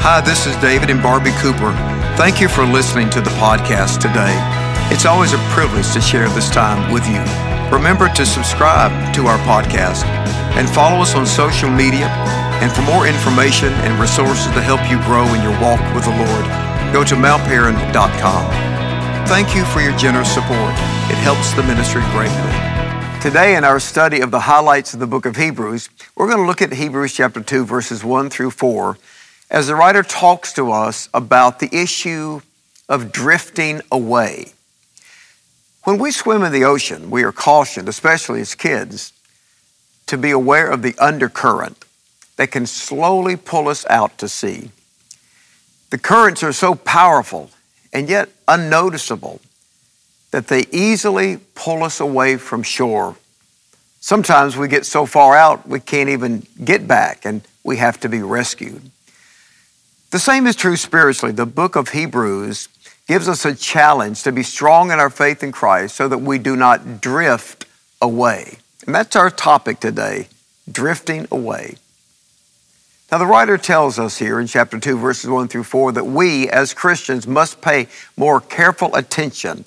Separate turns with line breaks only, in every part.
Hi, this is David and Barbie Cooper. Thank you for listening to the podcast today. It's always a privilege to share this time with you. Remember to subscribe to our podcast and follow us on social media. And for more information and resources to help you grow in your walk with the Lord, go to mountparan.com. Thank you for your generous support. It helps the ministry greatly. Today, in our study of the highlights of the book of Hebrews, we're going to look at Hebrews chapter 2, verses 1 through 4, as the writer talks to us about the issue of drifting away. When we swim in the ocean, we are cautioned, especially as kids, to be aware of the undercurrent that can slowly pull us out to sea. The currents are so powerful and yet unnoticeable that they easily pull us away from shore. Sometimes we get so far out we can't even get back and we have to be rescued. The same is true spiritually. The book of Hebrews gives us a challenge to be strong in our faith in Christ so that we do not drift away. And that's our topic today drifting away. Now, the writer tells us here in chapter 2, verses 1 through 4, that we as Christians must pay more careful attention.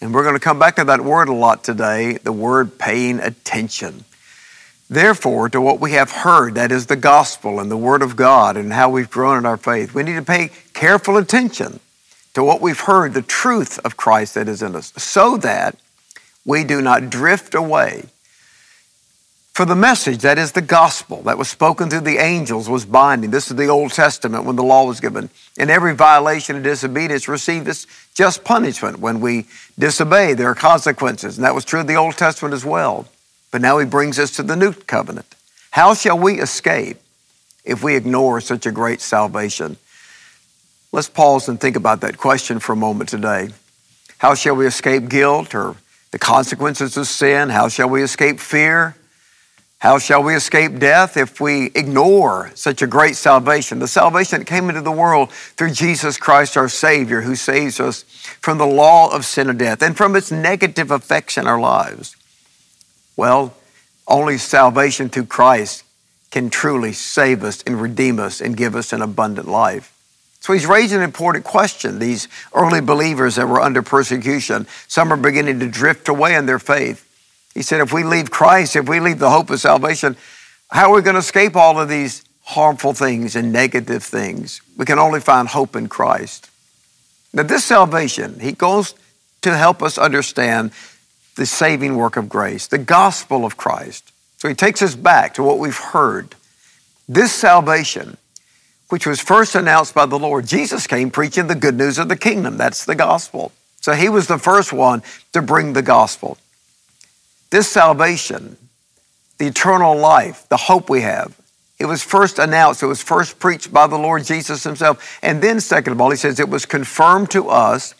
And we're going to come back to that word a lot today the word paying attention. Therefore, to what we have heard, that is the gospel and the word of God and how we've grown in our faith, we need to pay careful attention to what we've heard, the truth of Christ that is in us, so that we do not drift away for the message, that is the gospel that was spoken through the angels, was binding. This is the Old Testament when the law was given. And every violation and disobedience received its just punishment. When we disobey, there are consequences. And that was true of the Old Testament as well. But now he brings us to the new covenant. How shall we escape if we ignore such a great salvation? Let's pause and think about that question for a moment today. How shall we escape guilt or the consequences of sin? How shall we escape fear? How shall we escape death if we ignore such a great salvation? The salvation that came into the world through Jesus Christ, our Savior, who saves us from the law of sin and death and from its negative effects in our lives. Well, only salvation through Christ can truly save us and redeem us and give us an abundant life. So he's raising an important question. These early believers that were under persecution, some are beginning to drift away in their faith. He said, if we leave Christ, if we leave the hope of salvation, how are we going to escape all of these harmful things and negative things? We can only find hope in Christ. Now, this salvation, he goes to help us understand the saving work of grace, the gospel of Christ. So he takes us back to what we've heard. This salvation, which was first announced by the Lord, Jesus came preaching the good news of the kingdom. That's the gospel. So he was the first one to bring the gospel. This salvation, the eternal life, the hope we have, it was first announced, it was first preached by the Lord Jesus himself. And then, second of all, he says it was confirmed to us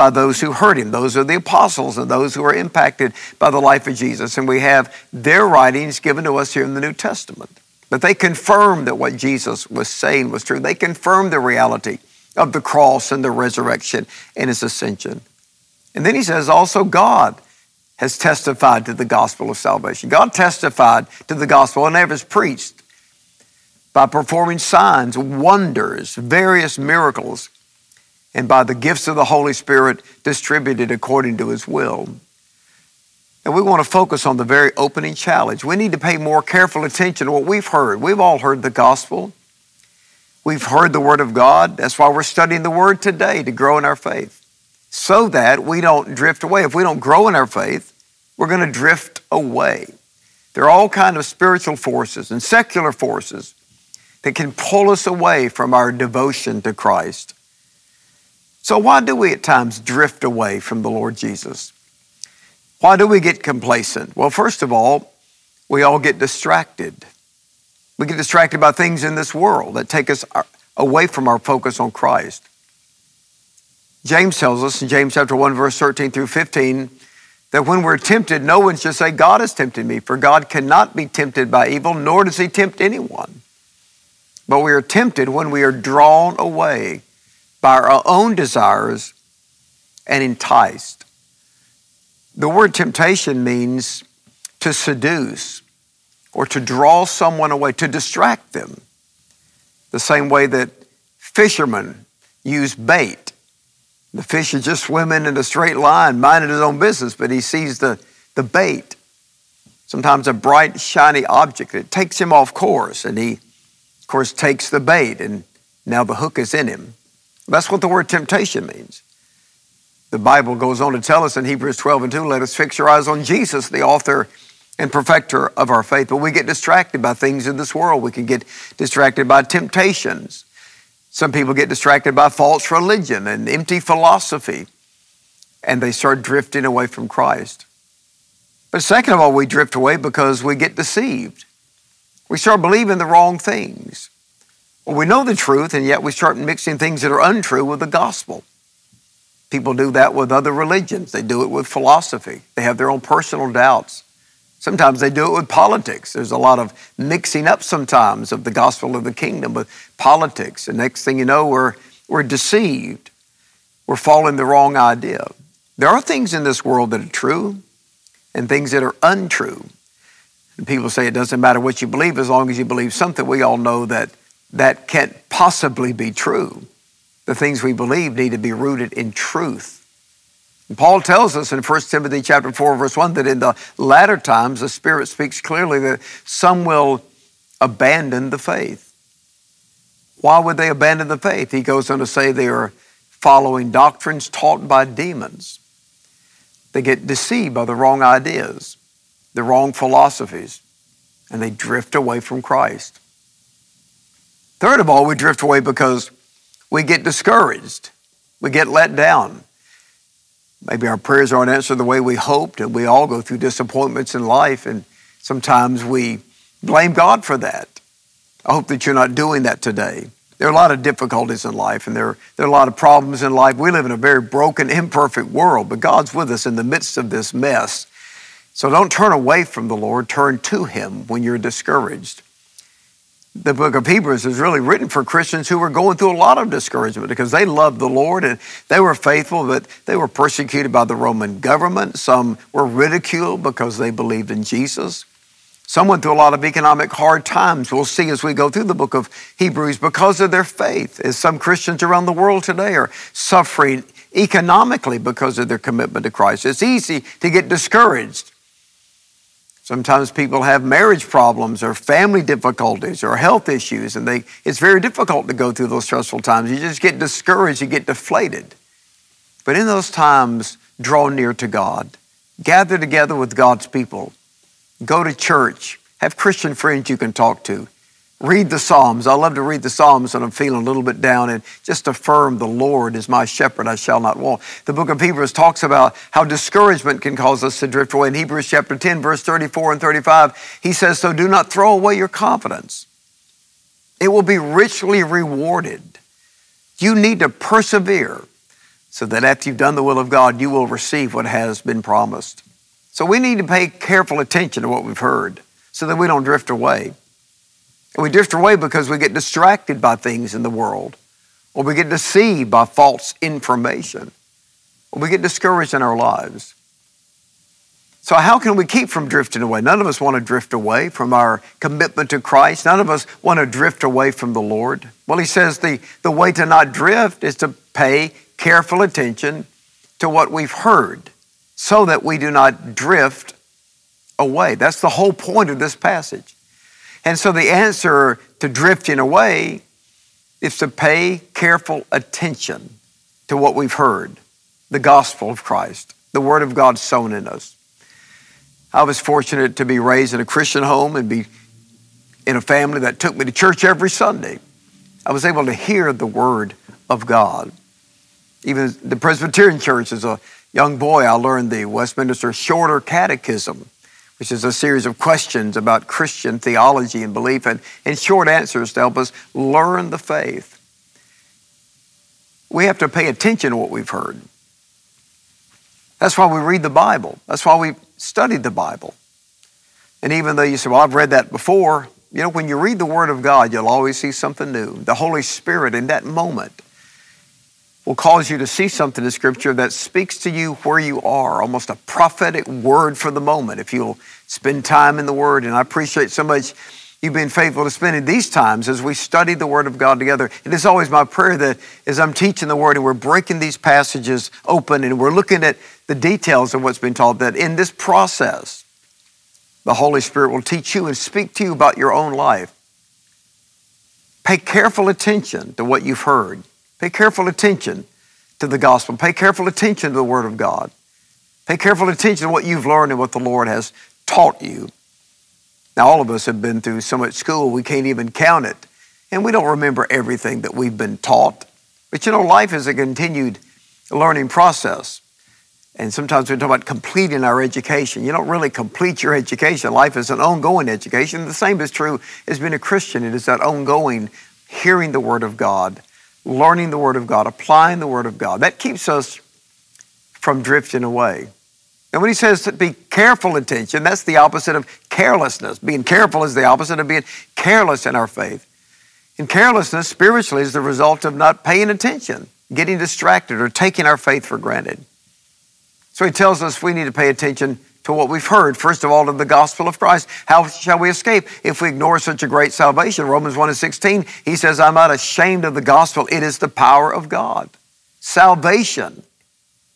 by those who heard him. Those are the apostles and those who are impacted by the life of Jesus. And we have their writings given to us here in the New Testament. But they confirmed that what Jesus was saying was true. They confirmed the reality of the cross and the resurrection and his ascension. And then he says also God has testified to the gospel of salvation. God testified to the gospel and ever preached by performing signs, wonders, various miracles, and by the gifts of the Holy Spirit distributed according to his will. And we want to focus on the very opening challenge. We need to pay more careful attention to what we've heard. We've all heard the gospel. We've heard the word of God. That's why we're studying the word today to grow in our faith so that we don't drift away. If we don't grow in our faith, we're going to drift away. There are all kinds of spiritual forces and secular forces that can pull us away from our devotion to Christ. So, why do we at times drift away from the Lord Jesus? Why do we get complacent? Well, first of all, we all get distracted. We get distracted by things in this world that take us away from our focus on Christ. James tells us in James chapter 1, verse 13 through 15, that when we're tempted, no one should say, God has tempted me, for God cannot be tempted by evil, nor does he tempt anyone. But we are tempted when we are drawn away by our own desires and enticed. The word temptation means to seduce or to draw someone away, to distract them. The same way that fishermen use bait. The fish is just swimming in a straight line, minding his own business, but he sees the, the bait. Sometimes a bright, shiny object. It takes him off course, and he, of course, takes the bait, and now the hook is in him. That's what the word temptation means. The Bible goes on to tell us in Hebrews 12 and 2 let us fix our eyes on Jesus, the author and perfecter of our faith. But we get distracted by things in this world. We can get distracted by temptations. Some people get distracted by false religion and empty philosophy, and they start drifting away from Christ. But second of all, we drift away because we get deceived. We start believing the wrong things. Well, we know the truth, and yet we start mixing things that are untrue with the gospel. People do that with other religions. They do it with philosophy. They have their own personal doubts. Sometimes they do it with politics. There's a lot of mixing up sometimes of the gospel of the kingdom with politics. And next thing you know, we're, we're deceived. We're following the wrong idea. There are things in this world that are true and things that are untrue. And people say it doesn't matter what you believe as long as you believe something. We all know that that can't possibly be true. The things we believe need to be rooted in truth. And Paul tells us in 1 Timothy chapter 4 verse 1 that in the latter times the Spirit speaks clearly that some will abandon the faith. Why would they abandon the faith? He goes on to say they are following doctrines taught by demons. They get deceived by the wrong ideas, the wrong philosophies, and they drift away from Christ. Third of all, we drift away because we get discouraged. We get let down. Maybe our prayers aren't answered the way we hoped, and we all go through disappointments in life, and sometimes we blame God for that. I hope that you're not doing that today. There are a lot of difficulties in life, and there, there are a lot of problems in life. We live in a very broken, imperfect world, but God's with us in the midst of this mess. So don't turn away from the Lord, turn to Him when you're discouraged the book of Hebrews is really written for Christians who were going through a lot of discouragement because they loved the Lord and they were faithful, but they were persecuted by the Roman government. Some were ridiculed because they believed in Jesus. Some went through a lot of economic hard times. We'll see as we go through the book of Hebrews because of their faith. As some Christians around the world today are suffering economically because of their commitment to Christ. It's easy to get discouraged Sometimes people have marriage problems or family difficulties or health issues, and they, it's very difficult to go through those stressful times. You just get discouraged, you get deflated. But in those times, draw near to God. Gather together with God's people. Go to church. Have Christian friends you can talk to. Read the Psalms. I love to read the Psalms when I'm feeling a little bit down and just affirm the Lord is my shepherd, I shall not want. The book of Hebrews talks about how discouragement can cause us to drift away. In Hebrews chapter 10, verse 34 and 35, he says, So do not throw away your confidence. It will be richly rewarded. You need to persevere so that after you've done the will of God, you will receive what has been promised. So we need to pay careful attention to what we've heard so that we don't drift away. And we drift away because we get distracted by things in the world, or we get deceived by false information, or we get discouraged in our lives. So, how can we keep from drifting away? None of us want to drift away from our commitment to Christ. None of us want to drift away from the Lord. Well, he says the, the way to not drift is to pay careful attention to what we've heard so that we do not drift away. That's the whole point of this passage. And so the answer to drifting away is to pay careful attention to what we've heard the gospel of Christ, the word of God sown in us. I was fortunate to be raised in a Christian home and be in a family that took me to church every Sunday. I was able to hear the word of God. Even the Presbyterian church, as a young boy, I learned the Westminster Shorter Catechism which is a series of questions about Christian theology and belief and, and short answers to help us learn the faith. We have to pay attention to what we've heard. That's why we read the Bible. That's why we study the Bible. And even though you say, well, I've read that before, you know, when you read the Word of God, you'll always see something new. The Holy Spirit in that moment will cause you to see something in Scripture that speaks to you where you are, almost a prophetic word for the moment, if you'll spend time in the Word. And I appreciate so much You've been faithful to spend in these times as we study the Word of God together. It is always my prayer that as I'm teaching the Word and we're breaking these passages open and we're looking at the details of what's been taught, that in this process, the Holy Spirit will teach you and speak to you about your own life. Pay careful attention to what you've heard. Pay careful attention to the gospel. Pay careful attention to the Word of God. Pay careful attention to what you've learned and what the Lord has taught you. Now, all of us have been through so much school we can't even count it, and we don't remember everything that we've been taught. But you know, life is a continued learning process. And sometimes we talk about completing our education. You don't really complete your education. Life is an ongoing education. The same is true as being a Christian. It is that ongoing hearing the Word of God, learning the Word of God, applying the Word of God. That keeps us from drifting away. And when he says to be careful attention, that's the opposite of carelessness. Being careful is the opposite of being careless in our faith. And carelessness spiritually is the result of not paying attention, getting distracted, or taking our faith for granted. So he tells us we need to pay attention to what we've heard. First of all, to the gospel of Christ. How shall we escape if we ignore such a great salvation? Romans 1 and 16, he says, I'm not ashamed of the gospel. It is the power of God. Salvation,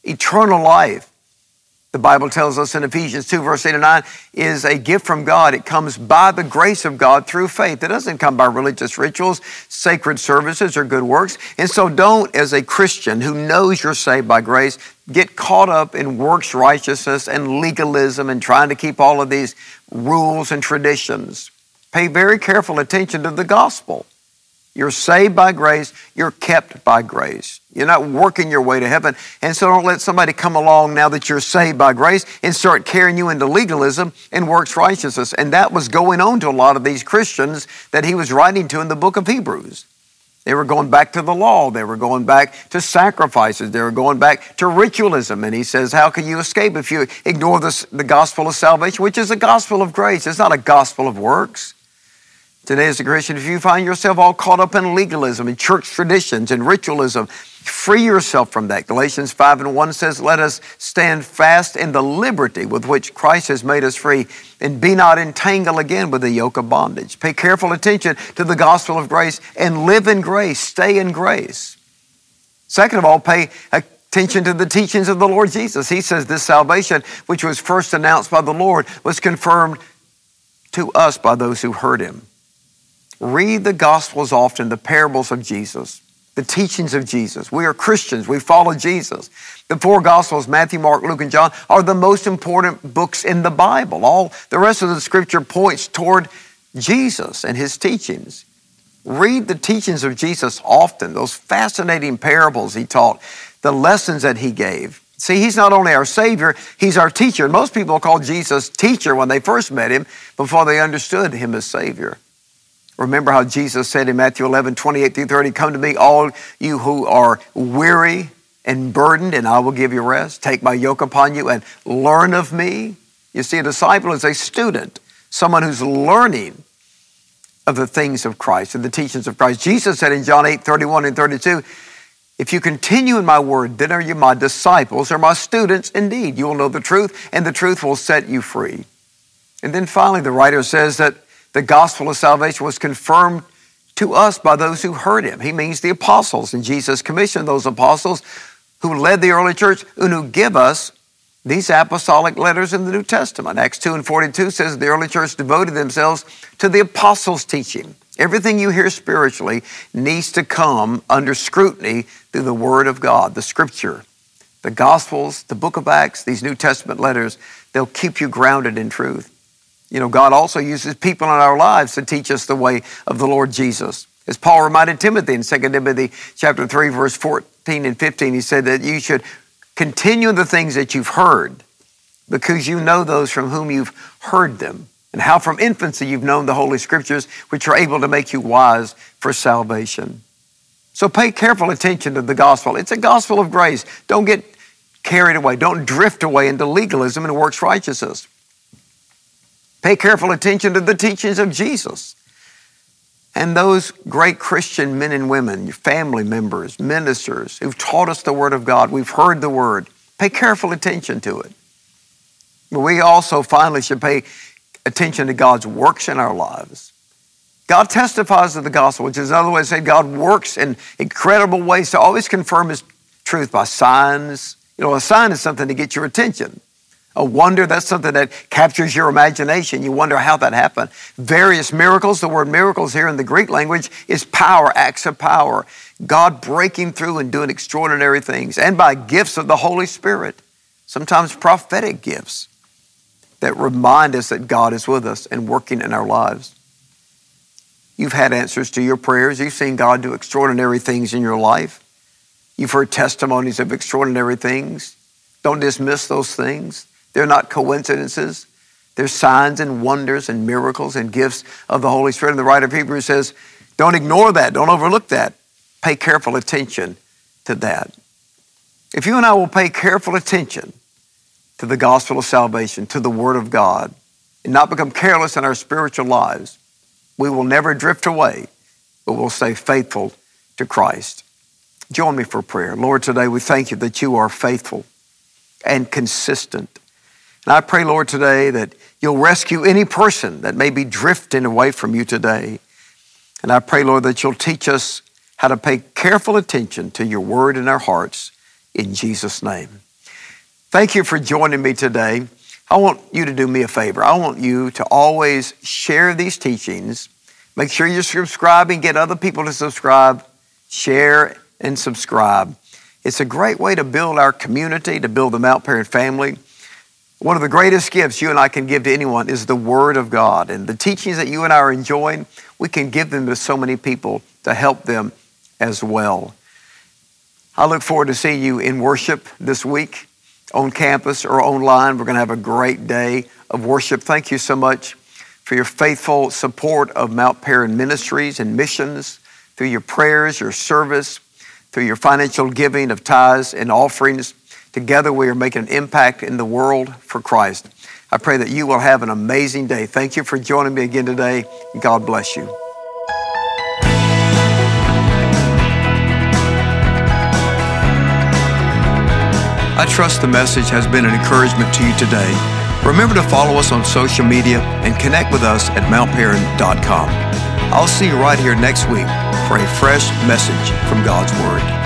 eternal life, the Bible tells us in Ephesians 2, verse 8 and 9, is a gift from God. It comes by the grace of God through faith. It doesn't come by religious rituals, sacred services, or good works. And so don't, as a Christian who knows you're saved by grace, get caught up in works righteousness and legalism and trying to keep all of these rules and traditions. Pay very careful attention to the gospel. You're saved by grace. You're kept by grace. You're not working your way to heaven. And so don't let somebody come along now that you're saved by grace and start carrying you into legalism and works righteousness. And that was going on to a lot of these Christians that he was writing to in the book of Hebrews. They were going back to the law. They were going back to sacrifices. They were going back to ritualism. And he says, How can you escape if you ignore this, the gospel of salvation, which is a gospel of grace? It's not a gospel of works. Today, as a Christian, if you find yourself all caught up in legalism and church traditions and ritualism, free yourself from that. Galatians 5 and 1 says, Let us stand fast in the liberty with which Christ has made us free, and be not entangled again with the yoke of bondage. Pay careful attention to the gospel of grace and live in grace, stay in grace. Second of all, pay attention to the teachings of the Lord Jesus. He says this salvation, which was first announced by the Lord, was confirmed to us by those who heard him. Read the Gospels often, the parables of Jesus, the teachings of Jesus. We are Christians, we follow Jesus. The four Gospels, Matthew, Mark, Luke, and John, are the most important books in the Bible. All the rest of the scripture points toward Jesus and his teachings. Read the teachings of Jesus often, those fascinating parables he taught, the lessons that he gave. See, he's not only our Savior, he's our teacher. Most people call Jesus teacher when they first met him before they understood him as Savior. Remember how Jesus said in Matthew 11, 28 through 30, Come to me, all you who are weary and burdened, and I will give you rest. Take my yoke upon you and learn of me. You see, a disciple is a student, someone who's learning of the things of Christ and the teachings of Christ. Jesus said in John 8, 31 and 32, if you continue in my word, then are you my disciples or my students indeed. You will know the truth, and the truth will set you free. And then finally, the writer says that the gospel of salvation was confirmed to us by those who heard him. He means the apostles, and Jesus commissioned those apostles who led the early church and who give us these apostolic letters in the New Testament. Acts 2 and 42 says the early church devoted themselves to the apostles' teaching. Everything you hear spiritually needs to come under scrutiny through the Word of God, the Scripture. The Gospels, the book of Acts, these New Testament letters, they'll keep you grounded in truth. You know, God also uses people in our lives to teach us the way of the Lord Jesus. As Paul reminded Timothy in 2 Timothy chapter 3, verse 14 and 15, he said that you should continue the things that you've heard because you know those from whom you've heard them and how from infancy you've known the Holy Scriptures, which are able to make you wise for salvation. So pay careful attention to the gospel. It's a gospel of grace. Don't get carried away. Don't drift away into legalism and works righteousness. Pay careful attention to the teachings of Jesus. And those great Christian men and women, family members, ministers who've taught us the Word of God, we've heard the Word. Pay careful attention to it. But we also finally should pay attention to God's works in our lives. God testifies to the gospel, which is another way to say God works in incredible ways to always confirm his truth by signs. You know, a sign is something to get your attention. A wonder, that's something that captures your imagination. You wonder how that happened. Various miracles, the word miracles here in the Greek language is power, acts of power. God breaking through and doing extraordinary things, and by gifts of the Holy Spirit, sometimes prophetic gifts that remind us that God is with us and working in our lives. You've had answers to your prayers. You've seen God do extraordinary things in your life. You've heard testimonies of extraordinary things. Don't dismiss those things. They're not coincidences. They're signs and wonders and miracles and gifts of the Holy Spirit. And the writer of Hebrews says, don't ignore that. Don't overlook that. Pay careful attention to that. If you and I will pay careful attention to the gospel of salvation, to the Word of God, and not become careless in our spiritual lives, we will never drift away, but we'll stay faithful to Christ. Join me for prayer. Lord, today we thank you that you are faithful and consistent. And I pray, Lord, today that you'll rescue any person that may be drifting away from you today. And I pray, Lord, that you'll teach us how to pay careful attention to your word in our hearts in Jesus' name. Thank you for joining me today. I want you to do me a favor. I want you to always share these teachings. Make sure you're subscribing, get other people to subscribe, share and subscribe. It's a great way to build our community, to build the Mount Paran family. One of the greatest gifts you and I can give to anyone is the Word of God. And the teachings that you and I are enjoying, we can give them to so many people to help them as well. I look forward to seeing you in worship this week on campus or online. We're going to have a great day of worship. Thank you so much for your faithful support of Mount Paran Ministries and missions through your prayers, your service, through your financial giving of tithes and offerings. Together, we are making an impact in the world for Christ. I pray that you will have an amazing day. Thank you for joining me again today. God bless you. I trust the message has been an encouragement to you today. Remember to follow us on social media and connect with us at mountparan.com. I'll see you right here next week for a fresh message from God's Word.